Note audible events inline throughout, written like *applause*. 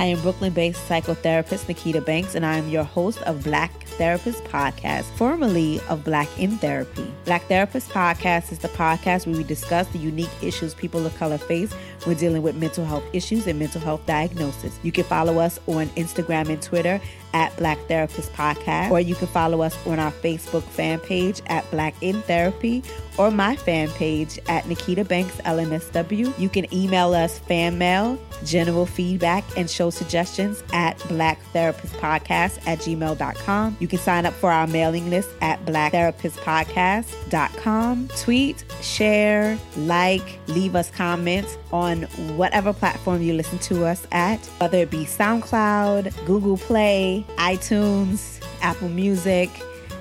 I am Brooklyn based psychotherapist Nikita Banks, and I am your host of Black Therapist Podcast, formerly of Black in Therapy. Black Therapist Podcast is the podcast where we discuss the unique issues people of color face when dealing with mental health issues and mental health diagnosis. You can follow us on Instagram and Twitter at Black Therapist Podcast, or you can follow us on our Facebook fan page at Black in Therapy, or my fan page at Nikita Banks LMSW. You can email us fan mail, general feedback, and show suggestions at Black Therapist Podcast at gmail.com. You can sign up for our mailing list at blacktherapistpodcast.com. Tweet, share, like, leave us comments on whatever platform you listen to us at, whether it be SoundCloud, Google Play, iTunes, Apple Music,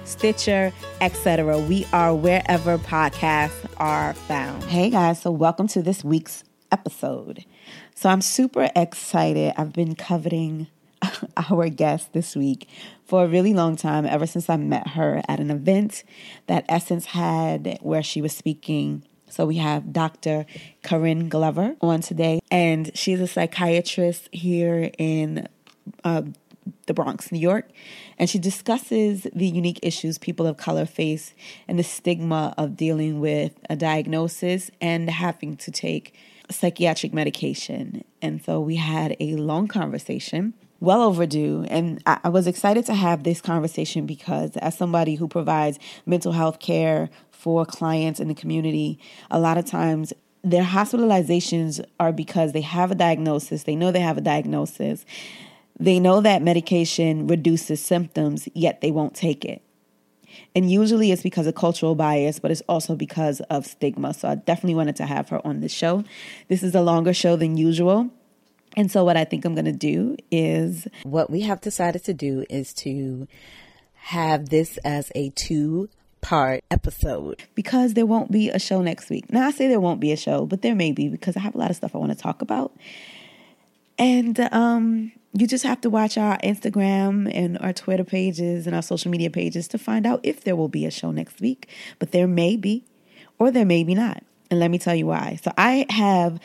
Stitcher, etc. We are wherever podcasts are found. Hey guys, so welcome to this week's episode. So I'm super excited. I've been coveting *laughs* our guest this week for a really long time, ever since I met her at an event that Essence had where she was speaking. So we have Dr. Corinne Glover on today, and she's a psychiatrist here in uh, the Bronx, New York. And she discusses the unique issues people of color face and the stigma of dealing with a diagnosis and having to take psychiatric medication. And so we had a long conversation well overdue. And I, I, was excited to have this conversation because, as somebody who provides mental health care for clients in the community, a lot of times their hospitalizations are because they have a diagnosis, they know they have a diagnosis, they know that medication reduces symptoms, yet they won't take it. And usually it's because of cultural bias, but it's also because of stigma. So I definitely wanted to have her on the show. This is a longer show than usual. And so, what I think I'm going to do is what we have decided to do is to have this as a two part episode because there won't be a show next week. Now, I say there won't be a show, but there may be because I have a lot of stuff I want to talk about. And um, you just have to watch our Instagram and our Twitter pages and our social media pages to find out if there will be a show next week. But there may be, or there may be not. And let me tell you why. So I have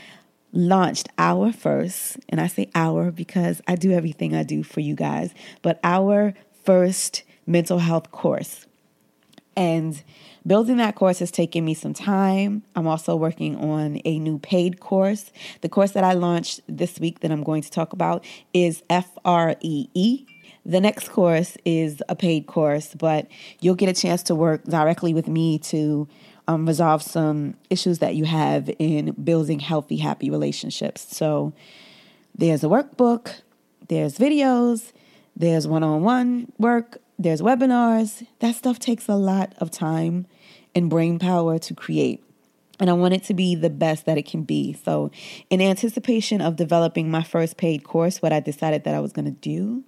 launched our first, and I say our because I do everything I do for you guys, but our first mental health course. And building that course has taken me some time. I'm also working on a new paid course. The course that I launched this week that I'm going to talk about is F R E E. The next course is a paid course, but you'll get a chance to work directly with me to um, resolve some issues that you have in building healthy, happy relationships. So there's a workbook, there's videos, there's one on one work, there's webinars. That stuff takes a lot of time and brain power to create. And I want it to be the best that it can be. So, in anticipation of developing my first paid course, what I decided that I was going to do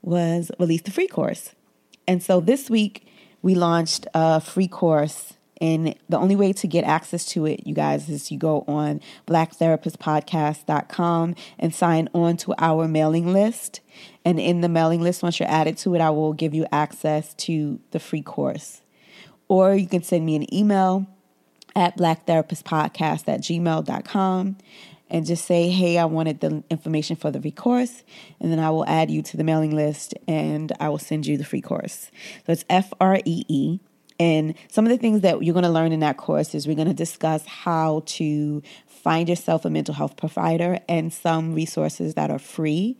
was release the free course. And so this week, we launched a free course and the only way to get access to it, you guys, is you go on blacktherapistpodcast.com and sign on to our mailing list. And in the mailing list, once you're added to it, I will give you access to the free course. Or you can send me an email at blacktherapistpodcast at gmail.com and just say, hey, I wanted the information for the free course. And then I will add you to the mailing list and I will send you the free course. So it's F R E E and some of the things that you're going to learn in that course is we're going to discuss how to find yourself a mental health provider and some resources that are free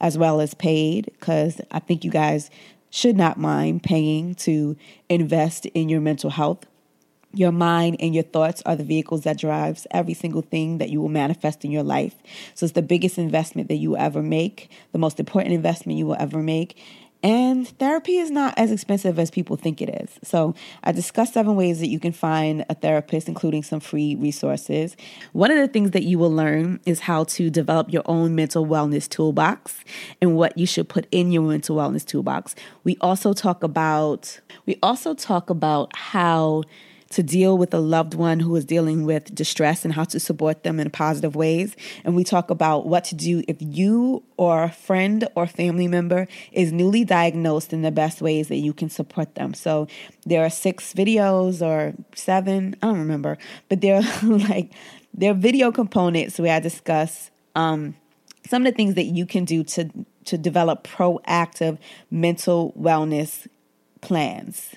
as well as paid because I think you guys should not mind paying to invest in your mental health. Your mind and your thoughts are the vehicles that drives every single thing that you will manifest in your life. So it's the biggest investment that you will ever make, the most important investment you will ever make. And therapy is not as expensive as people think it is. So, I discussed seven ways that you can find a therapist, including some free resources. One of the things that you will learn is how to develop your own mental wellness toolbox and what you should put in your mental wellness toolbox. We also talk about we also talk about how to deal with a loved one who is dealing with distress and how to support them in positive ways. And we talk about what to do if you or a friend or family member is newly diagnosed in the best ways that you can support them. So there are six videos or seven, I don't remember, but they're *laughs* like, they're video components where I discuss um, some of the things that you can do to to develop proactive mental wellness plans.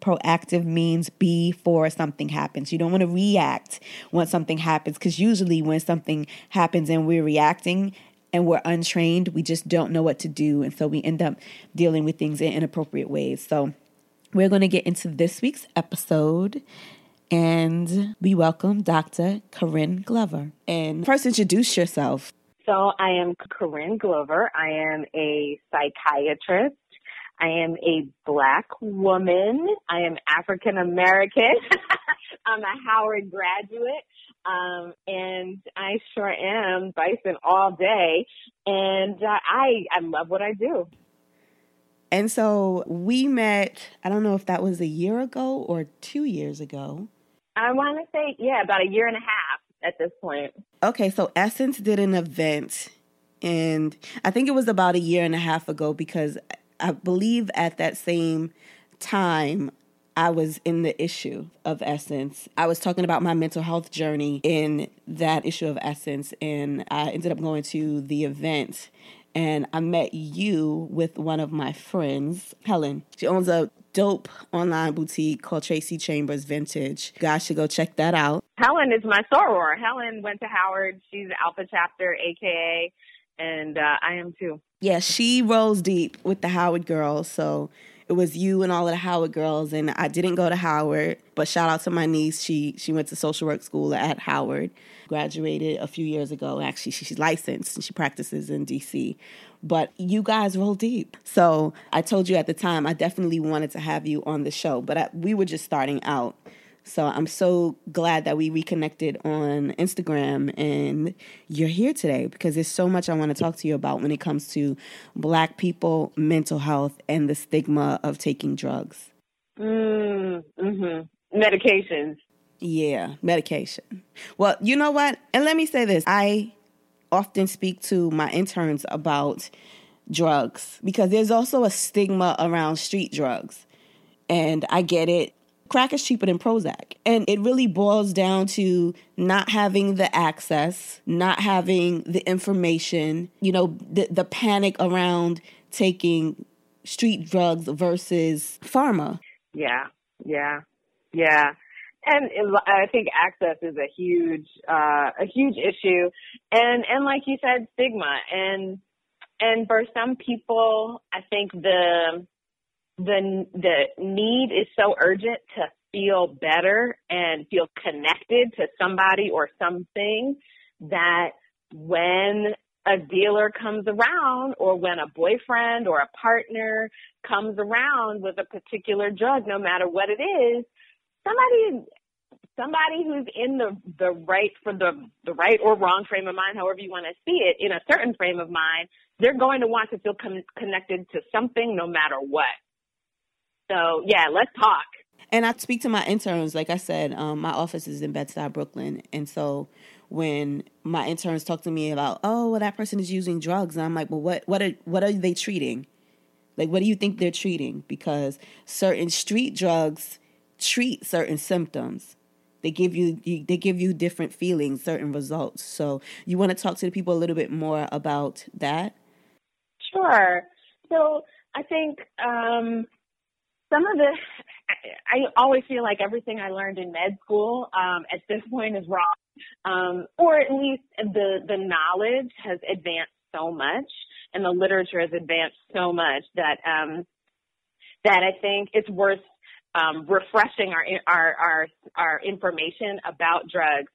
Proactive means before something happens. You don't want to react when something happens because usually when something happens and we're reacting and we're untrained, we just don't know what to do. And so we end up dealing with things in inappropriate ways. So we're going to get into this week's episode and we welcome Dr. Corinne Glover. And first, introduce yourself. So, I am Corinne Glover. I am a psychiatrist. I am a black woman. I am African American. *laughs* I'm a Howard graduate. Um, and I sure am bison all day. And uh, I, I love what I do. And so we met, I don't know if that was a year ago or two years ago. I want to say, yeah, about a year and a half at this point. Okay, so Essence did an event, and I think it was about a year and a half ago because I believe at that same time, I was in the issue of Essence. I was talking about my mental health journey in that issue of Essence, and I ended up going to the event. And I met you with one of my friends, Helen. She owns a dope online boutique called Tracy Chambers Vintage. You guys should go check that out. Helen is my soror. Helen went to Howard. She's Alpha Chapter, AKA, and uh, I am too. Yeah, she rolls deep with the Howard girls. So it was you and all of the Howard girls, and I didn't go to Howard, but shout out to my niece. She she went to social work school at Howard, graduated a few years ago. Actually, she's licensed and she practices in DC. But you guys roll deep. So I told you at the time I definitely wanted to have you on the show, but I, we were just starting out. So I'm so glad that we reconnected on Instagram and you're here today because there's so much I want to talk to you about when it comes to black people, mental health, and the stigma of taking drugs. Mm, mm-hmm. Medications. Yeah, medication. Well, you know what? And let me say this I often speak to my interns about drugs because there's also a stigma around street drugs. And I get it crack is cheaper than Prozac. And it really boils down to not having the access, not having the information, you know, the, the panic around taking street drugs versus pharma. Yeah, yeah, yeah. And I think access is a huge, uh, a huge issue, and and like you said, stigma, and and for some people, I think the the the need is so urgent to feel better and feel connected to somebody or something that when a dealer comes around or when a boyfriend or a partner comes around with a particular drug no matter what it is somebody somebody who's in the the right for the the right or wrong frame of mind however you want to see it in a certain frame of mind they're going to want to feel con- connected to something no matter what so yeah, let's talk. And I speak to my interns. Like I said, um, my office is in Bed-Stuy, Brooklyn, and so when my interns talk to me about, oh, well, that person is using drugs, and I'm like, well, what, what are, what are they treating? Like, what do you think they're treating? Because certain street drugs treat certain symptoms. They give you, they give you different feelings, certain results. So, you want to talk to the people a little bit more about that? Sure. So, I think um, some of the I always feel like everything I learned in med school um, at this point is wrong, um, or at least the the knowledge has advanced so much and the literature has advanced so much that um, that I think it's worth um, refreshing our our our our information about drugs,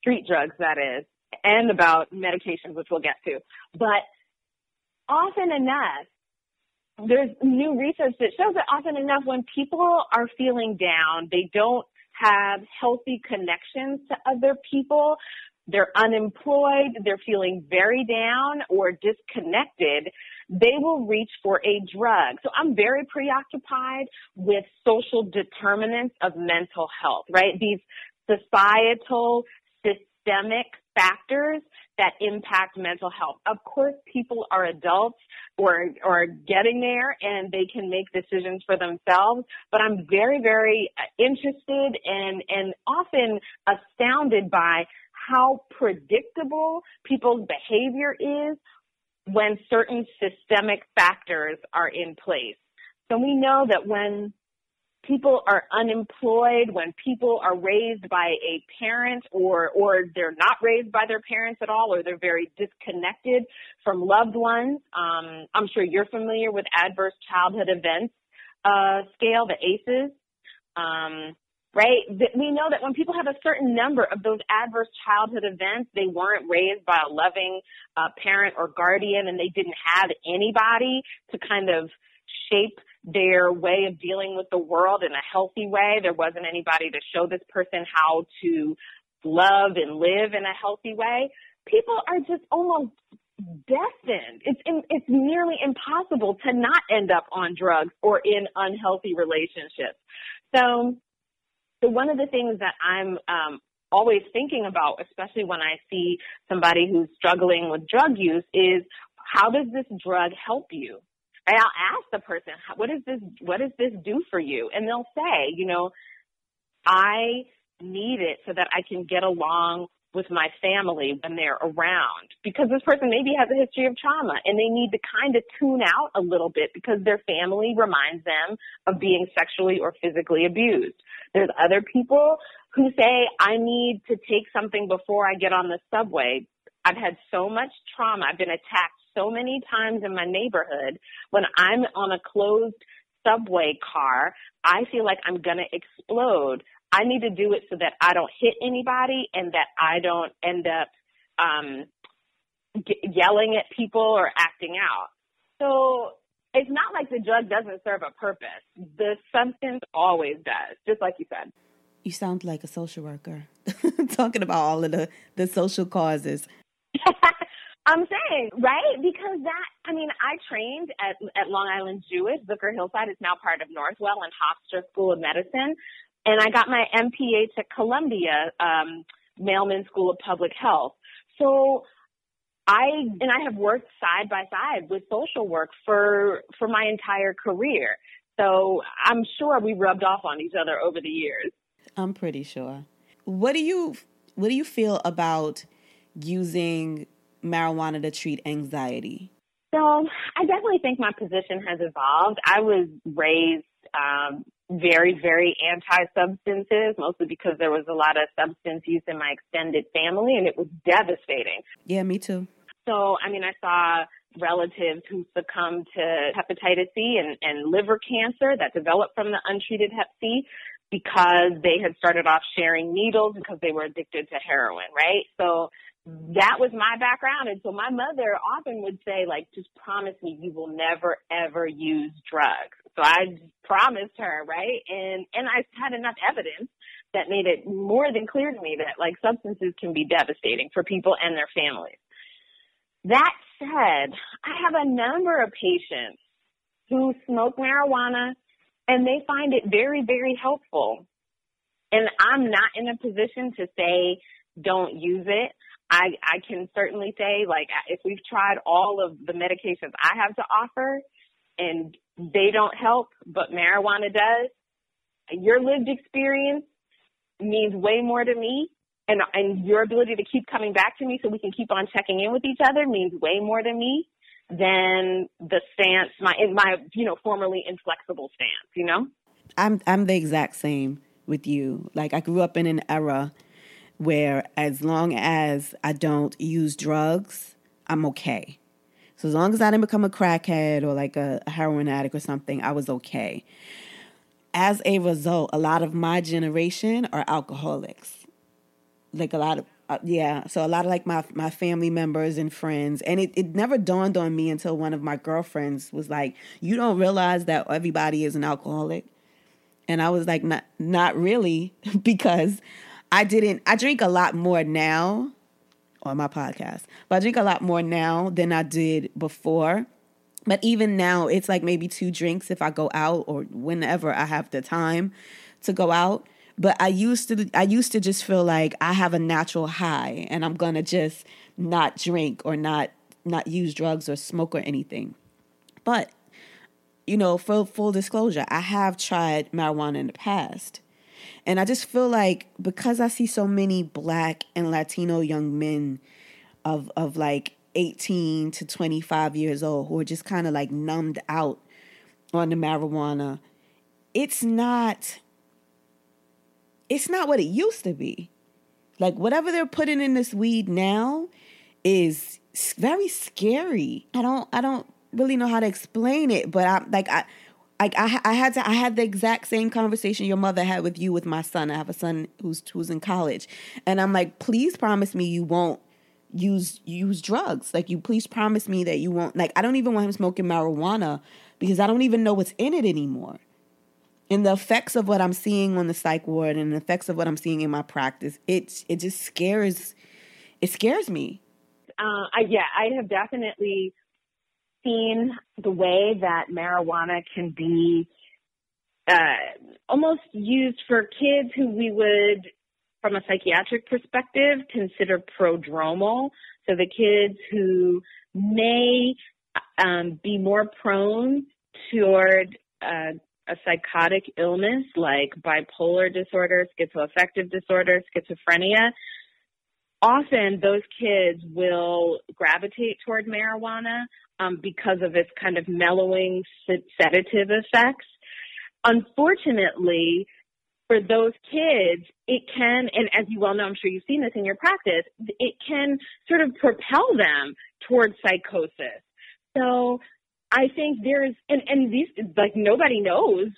street drugs that is, and about medications, which we'll get to. But often enough, there's new research that shows that often enough when people are feeling down, they don't have healthy connections to other people, they're unemployed, they're feeling very down or disconnected, they will reach for a drug. So I'm very preoccupied with social determinants of mental health, right? These societal, systemic factors that impact mental health. Of course, people are adults or or getting there and they can make decisions for themselves, but I'm very very uh, interested and and often astounded by how predictable people's behavior is when certain systemic factors are in place. So we know that when people are unemployed, when people are raised by a parent or, or they're not raised by their parents at all, or they're very disconnected from loved ones. Um, I'm sure you're familiar with adverse childhood events, uh, scale, the ACEs. Um, right? We know that when people have a certain number of those adverse childhood events, they weren't raised by a loving uh, parent or guardian and they didn't have anybody to kind of shape their way of dealing with the world in a healthy way. There wasn't anybody to show this person how to love and live in a healthy way. People are just almost destined. It's it's nearly impossible to not end up on drugs or in unhealthy relationships. So, so one of the things that I'm um, always thinking about, especially when I see somebody who's struggling with drug use, is how does this drug help you? And I'll ask the person, what does this, what does this do for you? And they'll say, you know, I need it so that I can get along with my family when they're around because this person maybe has a history of trauma and they need to kind of tune out a little bit because their family reminds them of being sexually or physically abused. There's other people who say, I need to take something before I get on the subway. I've had so much trauma. I've been attacked so many times in my neighborhood when I'm on a closed subway car, I feel like I'm going to explode. I need to do it so that I don't hit anybody and that I don't end up um, g- yelling at people or acting out. So it's not like the drug doesn't serve a purpose. The substance always does, just like you said. You sound like a social worker *laughs* talking about all of the, the social causes. *laughs* I'm saying, right? Because that, I mean, I trained at, at Long Island Jewish, Zucker Hillside is now part of Northwell and Hofstra School of Medicine. And I got my MPH at Columbia, um, Mailman School of Public Health. So I, and I have worked side by side with social work for, for my entire career. So I'm sure we rubbed off on each other over the years. I'm pretty sure. What do you, what do you feel about using marijuana to treat anxiety? So I definitely think my position has evolved. I was raised um, very, very anti-substances, mostly because there was a lot of substance use in my extended family, and it was devastating. Yeah, me too. So, I mean, I saw relatives who succumbed to hepatitis C and, and liver cancer that developed from the untreated Hep C because they had started off sharing needles because they were addicted to heroin, right? So that was my background. And so my mother often would say, like, just promise me you will never ever use drugs. So I promised her, right? And, and I had enough evidence that made it more than clear to me that like substances can be devastating for people and their families. That said, I have a number of patients who smoke marijuana and they find it very, very helpful. And I'm not in a position to say don't use it. I, I can certainly say, like, if we've tried all of the medications I have to offer and they don't help, but marijuana does, your lived experience means way more to me. And, and your ability to keep coming back to me so we can keep on checking in with each other means way more to me than the stance, my, my, you know, formerly inflexible stance, you know? I'm, I'm the exact same with you. Like, I grew up in an era where as long as I don't use drugs, I'm okay. So as long as I didn't become a crackhead or like a, heroin addict or something, I was okay. As a result, a lot of my generation are alcoholics. Like a lot of uh, yeah, so a lot of like my my family members and friends, and it, it never dawned on me until one of my girlfriends was like, "You don't realize that everybody is an alcoholic," and I was like, "Not not really," *laughs* because I didn't, I drink a lot more now on my podcast, but I drink a lot more now than I did before. But even now, it's like maybe two drinks if I go out or whenever I have the time to go out. But I used to, I used to just feel like I have a natural high and I'm gonna just not drink or not not use drugs or smoke or anything. But you know, for full disclosure, I have tried marijuana in the past And I just feel like because I see so many black and Latino young men of of like 18 to 25 years old who are just kind of like numbed out on the marijuana, it's not it's not what it used to be. Like whatever they're putting in this weed now is very scary. I don't I don't really know how to explain it, but I'm like I like I, I had to I had the exact same conversation your mother had with you with my son. I have a son who's who's in college, and I'm like, please promise me you won't use use drugs. Like you please promise me that you won't. Like I don't even want him smoking marijuana because I don't even know what's in it anymore. And the effects of what I'm seeing on the psych ward and the effects of what I'm seeing in my practice, it it just scares it scares me. Uh, I, yeah, I have definitely seen the way that marijuana can be uh, almost used for kids who we would, from a psychiatric perspective, consider prodromal. So the kids who may um, be more prone toward uh, a psychotic illness like bipolar disorder, schizoaffective disorder, schizophrenia, often those kids will gravitate toward marijuana um, because of its kind of mellowing sedative effects. Unfortunately, for those kids, it can, and as you well know, I'm sure you've seen this in your practice, it can sort of propel them towards psychosis. So I think there's, and, and these, like nobody knows,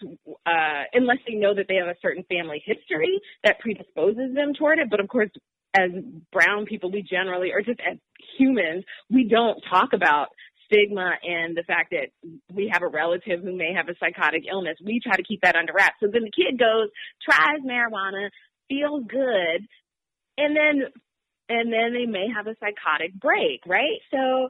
uh, unless they know that they have a certain family history that predisposes them toward it. But of course, as brown people, we generally, or just as humans, we don't talk about stigma and the fact that we have a relative who may have a psychotic illness. We try to keep that under wraps. So then the kid goes, tries marijuana, feels good, and then and then they may have a psychotic break, right? So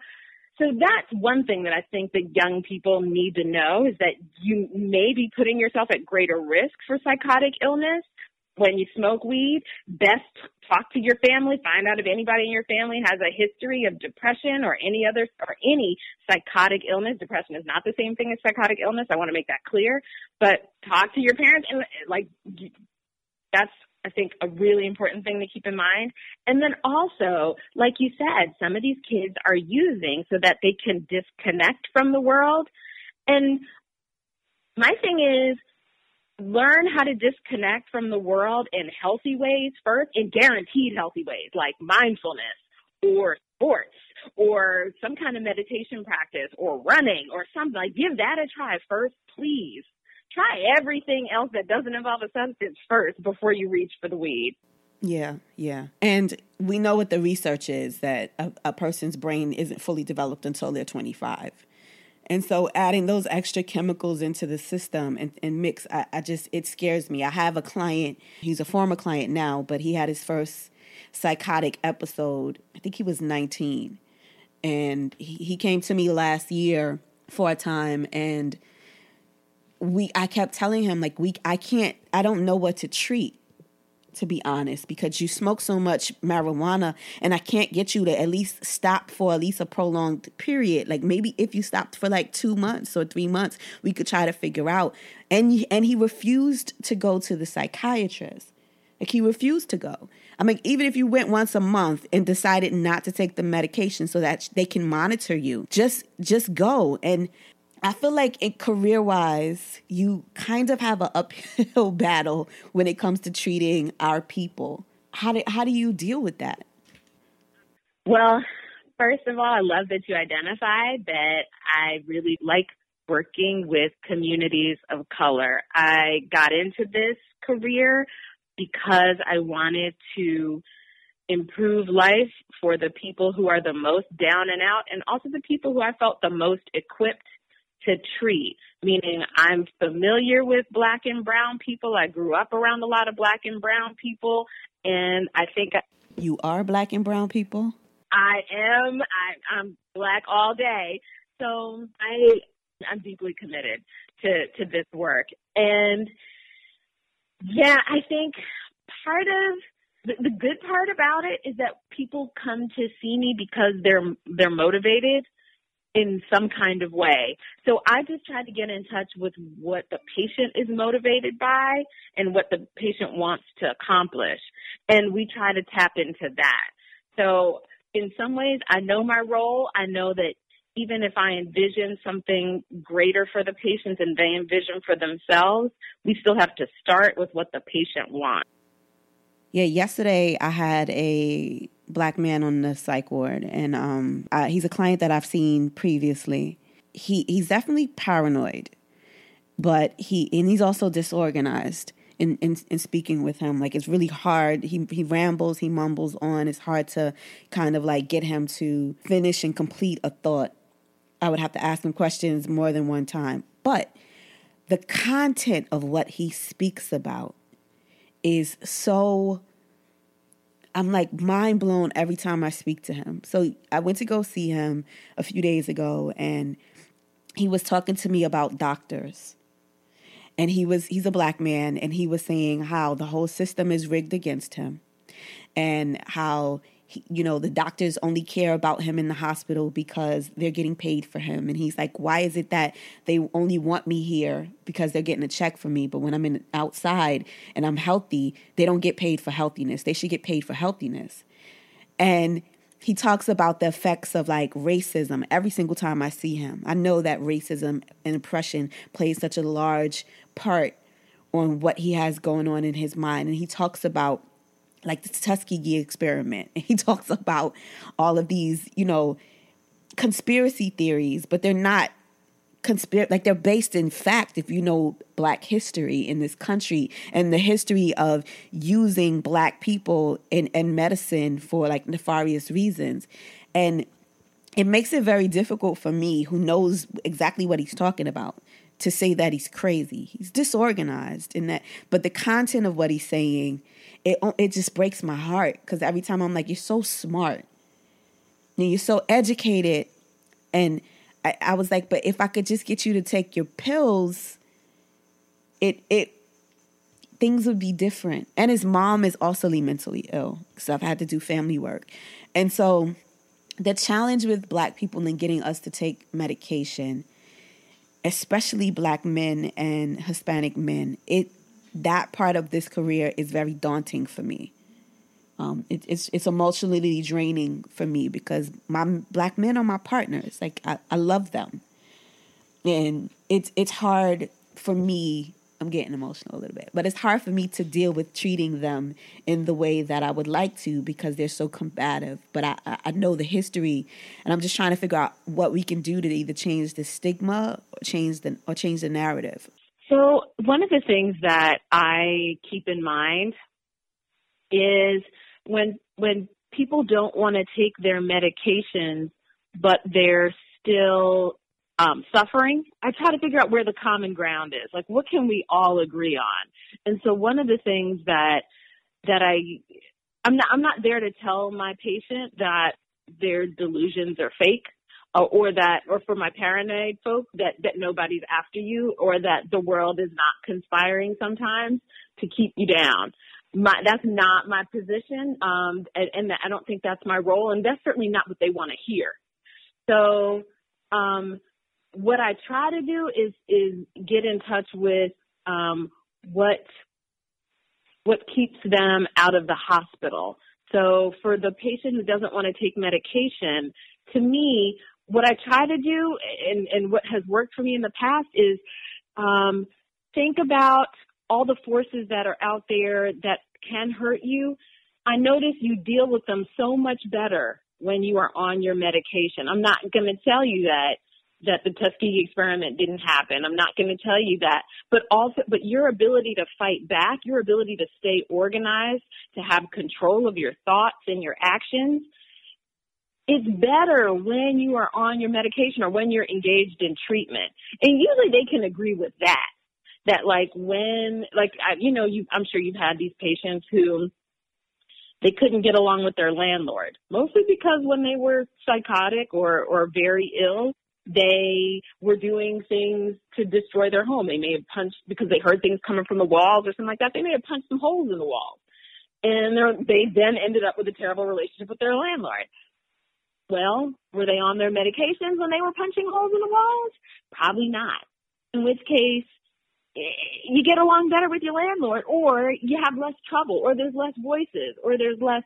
so that's one thing that I think that young people need to know is that you may be putting yourself at greater risk for psychotic illness when you smoke weed, best talk to your family, find out if anybody in your family has a history of depression or any other or any psychotic illness. Depression is not the same thing as psychotic illness. I want to make that clear. But talk to your parents and like that's I think a really important thing to keep in mind. And then also, like you said, some of these kids are using so that they can disconnect from the world. And my thing is learn how to disconnect from the world in healthy ways first, in guaranteed healthy ways, like mindfulness or sports or some kind of meditation practice or running or something. Like give that a try first, please. Try everything else that doesn't involve a substance first before you reach for the weed. Yeah, yeah. And we know what the research is that a, a person's brain isn't fully developed until they're 25. And so adding those extra chemicals into the system and, and mix, I, I just, it scares me. I have a client, he's a former client now, but he had his first psychotic episode. I think he was 19. And he, he came to me last year for a time and we I kept telling him like we I can't I don't know what to treat to be honest, because you smoke so much marijuana and I can't get you to at least stop for at least a prolonged period. Like maybe if you stopped for like two months or three months, we could try to figure out. And and he refused to go to the psychiatrist. Like he refused to go. I mean, even if you went once a month and decided not to take the medication so that they can monitor you, just just go. And I feel like in career wise, you kind of have an uphill *laughs* battle when it comes to treating our people. How do how do you deal with that? Well, first of all, I love that you identify that I really like working with communities of color. I got into this career because I wanted to improve life for the people who are the most down and out and also the people who I felt the most equipped to treat, meaning I'm familiar with black and brown people. I grew up around a lot of black and brown people, and I think I, you are black and brown people. I am. I, I'm black all day, so I I'm deeply committed to to this work, and yeah, I think part of the, the good part about it is that people come to see me because they're they're motivated in some kind of way. So I just tried to get in touch with what the patient is motivated by and what the patient wants to accomplish. And we try to tap into that. So in some ways, I know my role. I know that even if I envision something greater for the patients and they envision for themselves, we still have to start with what the patient wants. Yeah, yesterday I had a black man on the psych ward, and um, I, he's a client that I've seen previously. He he's definitely paranoid, but he and he's also disorganized. In, in, in speaking with him, like it's really hard. He he rambles, he mumbles on. It's hard to kind of like get him to finish and complete a thought. I would have to ask him questions more than one time. But the content of what he speaks about is so I'm like mind blown every time I speak to him. So I went to go see him a few days ago and he was talking to me about doctors. And he was he's a black man and he was saying how the whole system is rigged against him and how you know, the doctors only care about him in the hospital because they're getting paid for him. And he's like, why is it that they only want me here because they're getting a check for me? But when I'm in outside and I'm healthy, they don't get paid for healthiness. They should get paid for healthiness. And he talks about the effects of like racism every single time I see him. I know that racism and oppression plays such a large part on what he has going on in his mind. And he talks about like the Tuskegee experiment. And he *laughs* talks about all of these, you know, conspiracy theories, but they're not conspiracy like they're based in fact if you know black history in this country and the history of using black people in, in medicine for like nefarious reasons and it makes it very difficult for me who knows exactly what he's talking about to say that he's crazy he's disorganized in that but the content of what he's saying it it just breaks my heart because every time I'm like, you're so smart. And you're so educated, and I, I was like, but if I could just get you to take your pills, it it things would be different. And his mom is also mentally ill so I've had to do family work, and so the challenge with black people in getting us to take medication especially black men and hispanic men it that part of this career is very daunting for me. Um, it, it's it's emotionally draining for me because my black men are my partners. Like I, I love them, and it's it's hard for me. I'm getting emotional a little bit, but it's hard for me to deal with treating them in the way that I would like to because they're so combative. But I, I know the history, and I'm just trying to figure out what we can do to either change the stigma or change the or change the narrative. So, one of the things that I keep in mind is when when people don't want to take their medications, but they're still um, suffering, I try to figure out where the common ground is. Like, what can we all agree on? And so, one of the things that that I I'm not I'm not there to tell my patient that their delusions are fake or that, or for my paranoid folk, that, that nobody's after you, or that the world is not conspiring sometimes to keep you down. My, that's not my position, um, and, and I don't think that's my role, and that's certainly not what they want to hear. So, um, what I try to do is is get in touch with um, what what keeps them out of the hospital. So for the patient who doesn't want to take medication, to me, what I try to do and, and what has worked for me in the past is um, think about all the forces that are out there that can hurt you. I notice you deal with them so much better when you are on your medication. I'm not going to tell you that that the Tuskegee experiment didn't happen. I'm not going to tell you that, but also, but your ability to fight back, your ability to stay organized, to have control of your thoughts and your actions, it's better when you are on your medication or when you're engaged in treatment. And usually they can agree with that. That like when, like, I, you know, you, I'm sure you've had these patients who they couldn't get along with their landlord, mostly because when they were psychotic or, or very ill, they were doing things to destroy their home. They may have punched because they heard things coming from the walls or something like that. They may have punched some holes in the walls. And they then ended up with a terrible relationship with their landlord Well, were they on their medications when they were punching holes in the walls? Probably not. In which case, eh, you get along better with your landlord, or you have less trouble, or there's less voices, or there's less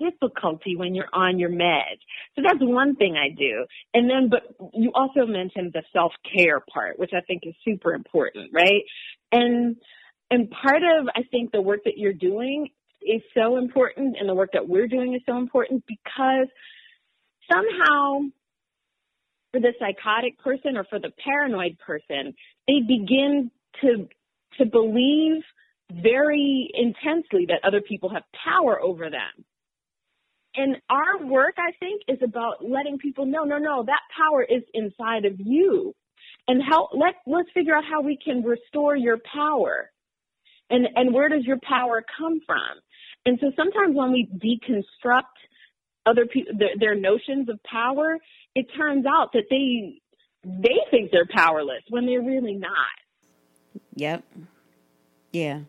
difficulty when you're on your med. So that's one thing I do. And then, but you also mentioned the self-care part, which I think is super important, right? And, and part of, I think, the work that you're doing is so important and the work that we're doing is so important because somehow for the psychotic person or for the paranoid person, they begin to to believe very intensely that other people have power over them. And our work, I think, is about letting people know, no, no, that power is inside of you. And how let let's figure out how we can restore your power. And and where does your power come from? And so sometimes when we deconstruct other people their, their notions of power, it turns out that they they think they're powerless when they're really not. Yep. Yeah.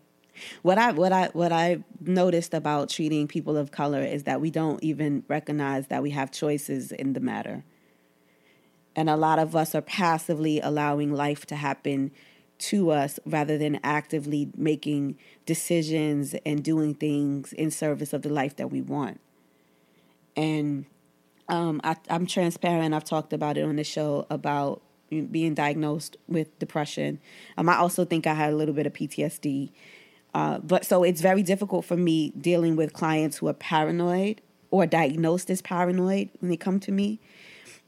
What I what I what I noticed about treating people of color is that we don't even recognize that we have choices in the matter. And a lot of us are passively allowing life to happen to us rather than actively making decisions and doing things in service of the life that we want. And um, I, I'm transparent. I've talked about it on the show about being diagnosed with depression. Um, I also think I had a little bit of PTSD. Uh, but so it's very difficult for me dealing with clients who are paranoid or diagnosed as paranoid when they come to me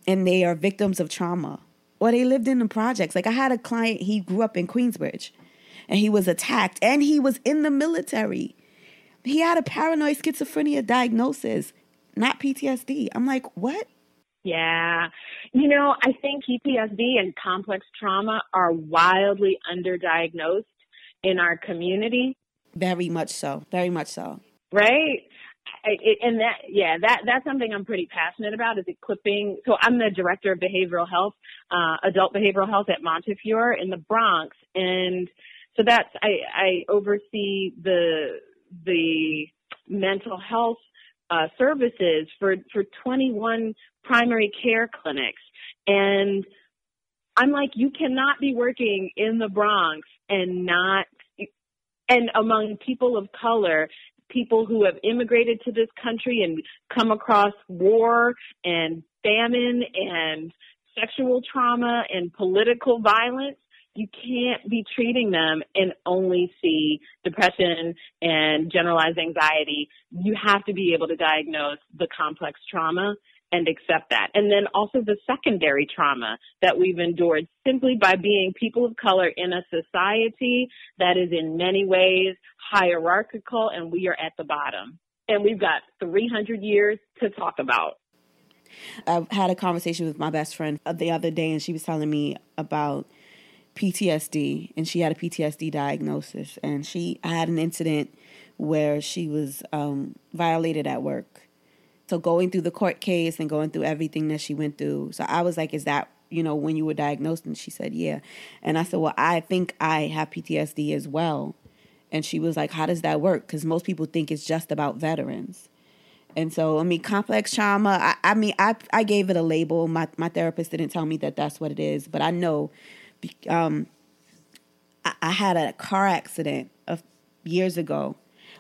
and they are victims of trauma or they lived in the projects. Like I had a client, he grew up in Queensbridge and he was attacked and he was in the military. He had a paranoid schizophrenia diagnosis, not PTSD. I'm like, what? Yeah. You know, I think PTSD and complex trauma are wildly underdiagnosed in our community. Very much so. Very much so. Right? and that yeah that that's something i'm pretty passionate about is equipping so i'm the director of behavioral health uh, adult behavioral health at montefiore in the bronx and so that's i i oversee the the mental health uh, services for for 21 primary care clinics. And i'm like you cannot be working in the bronx and not and among people of color people who have immigrated to this country and come across war and famine and sexual trauma and political violence, you can't be treating them and only see depression and generalized anxiety. You have to be able to diagnose the complex trauma and accept that. And then also the secondary trauma that we've endured simply by being people of color in a society that is in many ways hierarchical and we are at the bottom. And we've got 300 years to talk about. I had a conversation with my best friend the other day and she was telling me about PTSD and she had a PTSD diagnosis and she I had an incident where she was um, violated at work so going through the court case and going through everything that she went through. So I was like, is that, you know, when you were diagnosed? And she said, yeah. And I said, well, I think I have PTSD as well. And she was like, how does that work? Because most people think it's just about veterans. And so, I mean, complex trauma, I, I mean, I, I gave it a label. My, my therapist didn't tell me that that's what it is, but I know um, I, I had a car accident of years ago.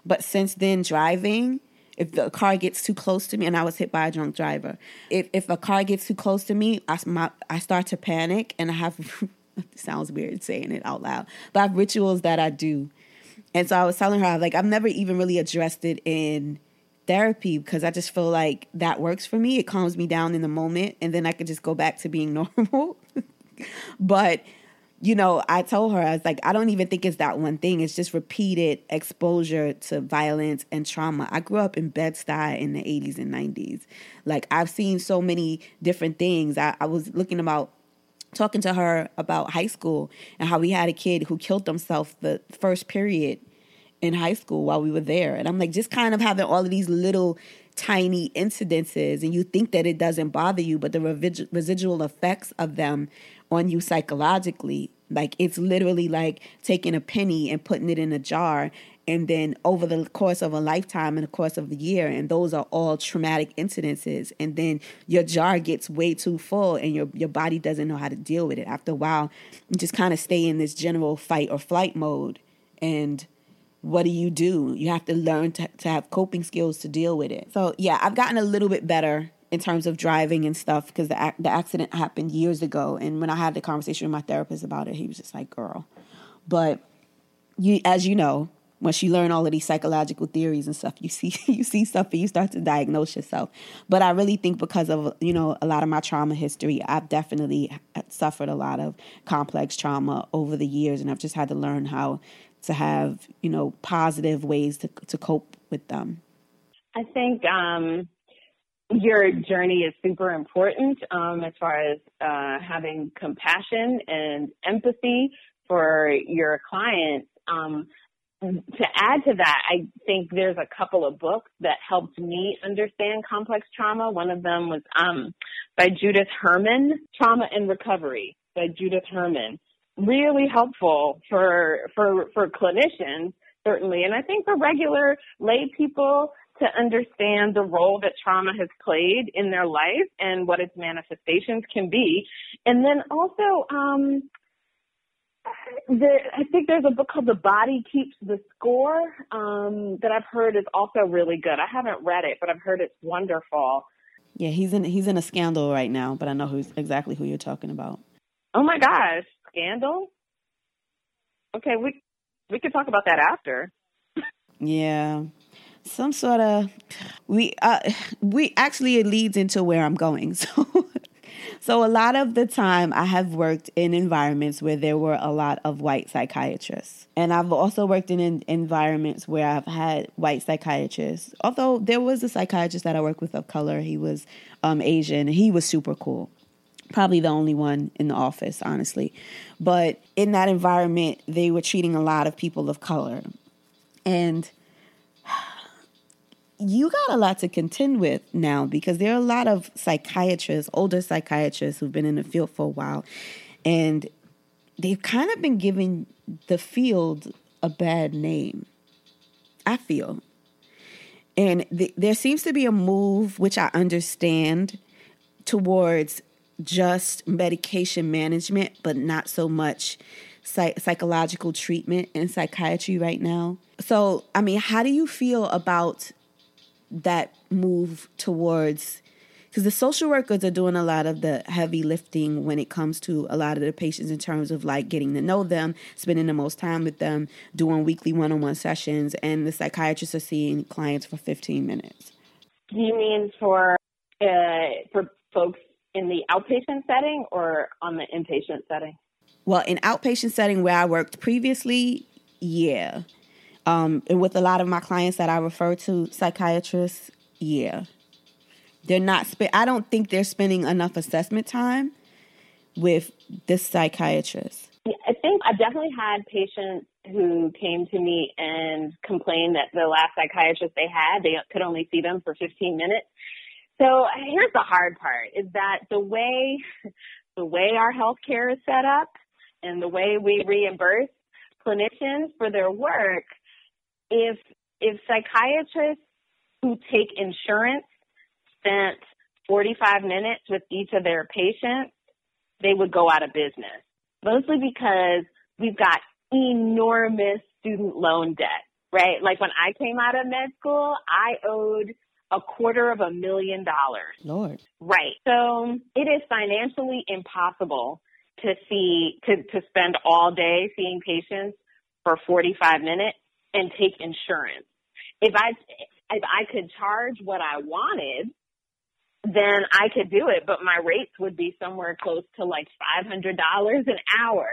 But since then, driving, if the car gets too close to me, and I was hit by a drunk driver, if if a car gets too close to me, I, my, I start to panic, and I have *laughs* sounds weird saying it out loud, but I have rituals that I do. And so I was telling her, like, I've never even really addressed it in therapy because I just feel like that works for me. It calms me down in the moment, and then I could just go back to being *laughs* normal. But you know, I told her, I was like, I don't even think it's that one thing. It's just repeated exposure to violence and trauma. I grew up in Bed-Stuy in the 80s and 90s. Like, I've seen so many different things. I, I was looking about talking to her about high school and how we had a kid who killed himself the first period in high school while we were there. And I'm like, just kind of having all of these little tiny incidences, and you think that it doesn't bother you, but the residual effects of them on you psychologically. Like it's literally like taking a penny and putting it in a jar and then over the course of a lifetime and the course of a year and those are all traumatic incidences and then your jar gets way too full and your your body doesn't know how to deal with it after a while you just kind of stay in this general fight or flight mode and what do you do you have to learn to, to have coping skills to deal with it so yeah i've gotten a little bit better in terms of driving and stuff because the, the accident happened years ago and when i had the conversation with my therapist about it he was just like girl. But you as you know once you learn all of these psychological theories and stuff you see *laughs* you see stuff and you start to diagnose yourself. But i really think because of you know a lot of my trauma history i've definitely suffered a lot of complex trauma over the years and i've just had to learn how to have you know positive ways to, to cope with them. I think um your journey is super important um, as far as uh, having compassion and empathy for your clients. Um, to add to that, I think there's a couple of books that helped me understand complex trauma. One of them was um, by Judith Herman, Trauma and Recovery by Judith Herman. Really helpful for for for clinicians certainly, and I think for regular lay people to understand the role that trauma has played in their life and what its manifestations can be, and then also um, the, I think there's a book called The Body Keeps the Score um, that I've heard is also really good. I haven't read it, but I've heard it's wonderful. Yeah, he's in he's in a scandal right now, but I know who's exactly who you're talking about. Oh my gosh, scandal! Okay, we we could talk about that after. yeah, some sort of we uh we actually it leads into where I'm going. *laughs* So so a lot of the time I have worked in environments where there were a lot of white psychiatrists. And I've also worked in, in environments where I've had white psychiatrists. Although there was a psychiatrist that I worked with of color, he was um, Asian, he was super cool probably the only one in the office, honestly. But in that environment, they were treating a lot of people of color. And you got a lot to contend with now because there are a lot of psychiatrists, older psychiatrists who've been in the field for a while, and they've kind of been giving the field a bad name. I feel. And th- there seems to be a move, which I understand, towards just medication management, but not so much psych- psychological treatment in psychiatry right now. So, I mean, how do you feel about that move towards because the social workers are doing a lot of the heavy lifting when it comes to a lot of the patients in terms of like getting to know them, spending the most time with them, doing weekly one on one sessions, and the psychiatrists are seeing clients for 15 minutes. Do you mean for uh, for folks in the outpatient setting or on the inpatient setting? Well, in outpatient setting where I worked previously, yeah. Um, and with a lot of my clients that I refer to psychiatrists, yeah, they're not. Spe- I don't think they're spending enough assessment time with this psychiatrist. I think I definitely had patients who came to me and complained that the last psychiatrist they had, they could only see them for 15 minutes. So here's the hard part is that the way, the way our healthcare is set up and the way we reimburse clinicians for their work if if psychiatrists who take insurance spent 45 minutes with each of their patients, they would go out of business. Mostly because we've got enormous student loan debt, right? Like when I came out of med school, I owed a quarter of a million dollars. Lord. Right. So it is financially impossible to see, to, to spend all day seeing patients for 45 minutes and take insurance. If I if I could charge what I wanted, then I could do it, but my rates would be somewhere close to like $500 an hour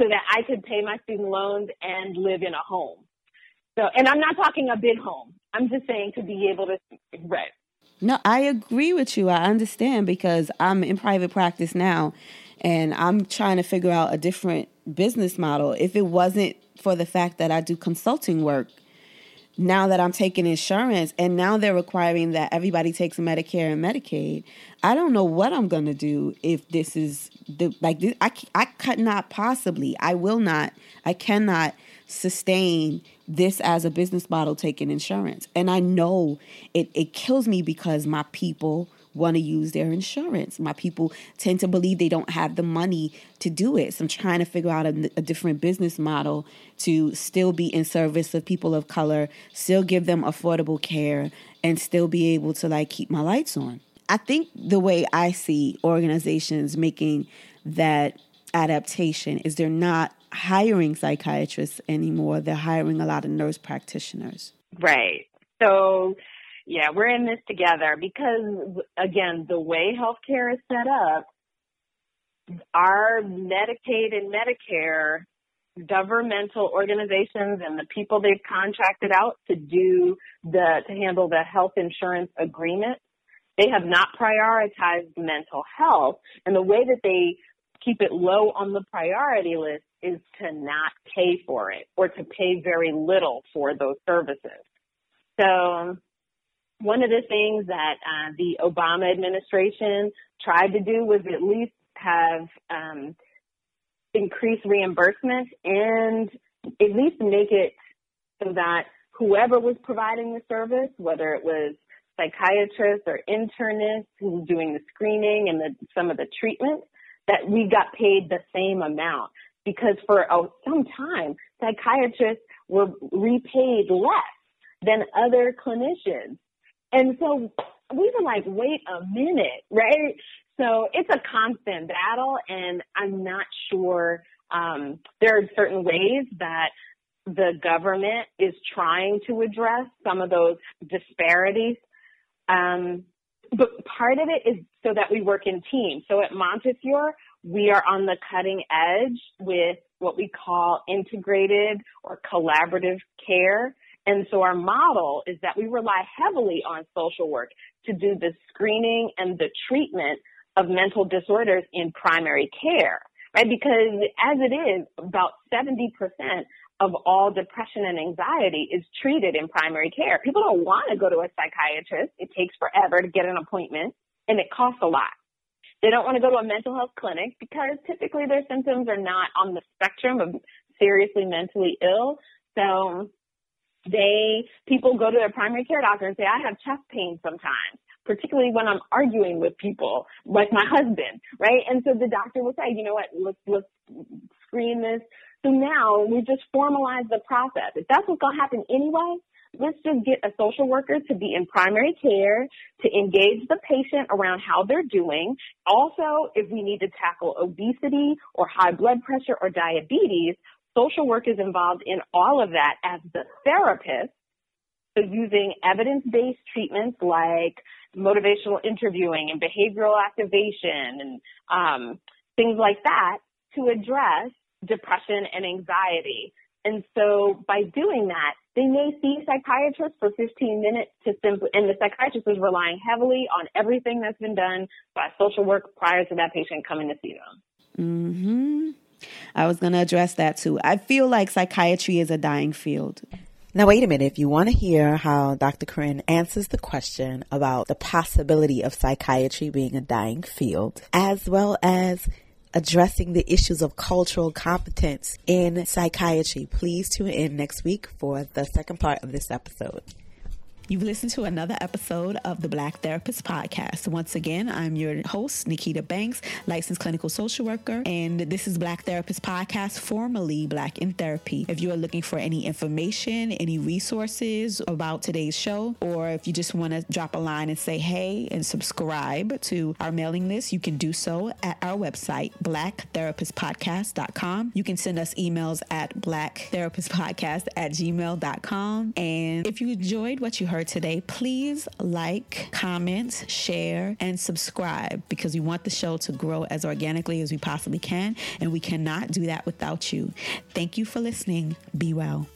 so that I could pay my student loans and live in a home. So, and I'm not talking a big home. I'm just saying to be able to right. No, I agree with you. I understand because I'm in private practice now and I'm trying to figure out a different business model. If it wasn't for the fact that I do consulting work, now that I'm taking insurance and now they're requiring that everybody takes Medicare and Medicaid, I don't know what I'm going to do if this is the like this, I I could not possibly I will not I cannot sustain this as a business model taking insurance. And I know it it kills me because my people want to use their insurance. My people tend to believe they don't have the money to do it. So I'm trying to figure out a, a, different business model to still be in service of people of color, still give them affordable care, and still be able to like keep my lights on. I think the way I see organizations making that adaptation is they're not hiring psychiatrists anymore. They're hiring a lot of nurse practitioners. Right. So yeah, we're in this together because again, the way healthcare is set up, our Medicaid and Medicare governmental organizations and the people they've contracted out to do the to handle the health insurance agreement, they have not prioritized mental health. And the way that they keep it low on the priority list is to not pay for it or to pay very little for those services. So one of the things that uh, the Obama administration tried to do was at least have um, increase reimbursement and at least make it so that whoever was providing the service, whether it was psychiatrists or internists who were doing the screening and the, some of the treatment, that we got paid the same amount. Because for some time, psychiatrists were repaid less than other clinicians and so we were like, wait a minute, right? So it's a constant battle and I'm not sure, um, there are certain ways that the government is trying to address some of those disparities. Um, but part of it is so that we work in teams. So at Montefiore, we are on the cutting edge with what we call integrated or collaborative care. And so our model is that we rely heavily on social work to do the screening and the treatment of mental disorders in primary care, right? Because as it is, about 70% of all depression and anxiety is treated in primary care. People don't want to go to a psychiatrist. It takes forever to get an appointment and it costs a lot. They don't want to go to a mental health clinic because typically their symptoms are not on the spectrum of seriously mentally ill. So they, people go to their primary care doctor and say, I have chest pain sometimes, particularly when I'm arguing with people, like my husband, right? And so the doctor will say, you know what, let's, let's screen this. So now we just formalize the process. If that's what's going to happen anyway, let's just get a social worker to be in primary care to engage the patient around how they're doing. Also, if we need to tackle obesity or high blood pressure or diabetes, social work is involved in all of that as the therapist. So using evidence-based treatments like motivational interviewing and behavioral activation and um, things like that to address depression and anxiety. And so by doing that, they may see psychiatrists for 15 minutes to simply, and the psychiatrist is relying heavily on everything that's been done by social work prior to that patient coming to see them. Mm-hmm. I was going to address that too. I feel like psychiatry is a dying field. Now, wait a minute. If you want to hear how Dr. Corinne answers the question about the possibility of psychiatry being a dying field, as well as addressing the issues of cultural competence in psychiatry, please tune in next week for the second part of this episode. You've listened to another episode of the Black Therapist Podcast. Once again, I'm your host, Nikita Banks, licensed clinical social worker, and this is Black Therapist Podcast, formerly Black in Therapy. If you are looking for any information, any resources about today's show, or if you just want to drop a line and say hey and subscribe to our mailing list, you can do so at our website, blacktherapistpodcast.com. You can send us emails at blacktherapistpodcast at gmail.com. And if you enjoyed what you heard, today, please like, comment, share, and subscribe because we want the show to grow as organically as we possibly can. And we cannot do that without you. Thank you for listening. Be well.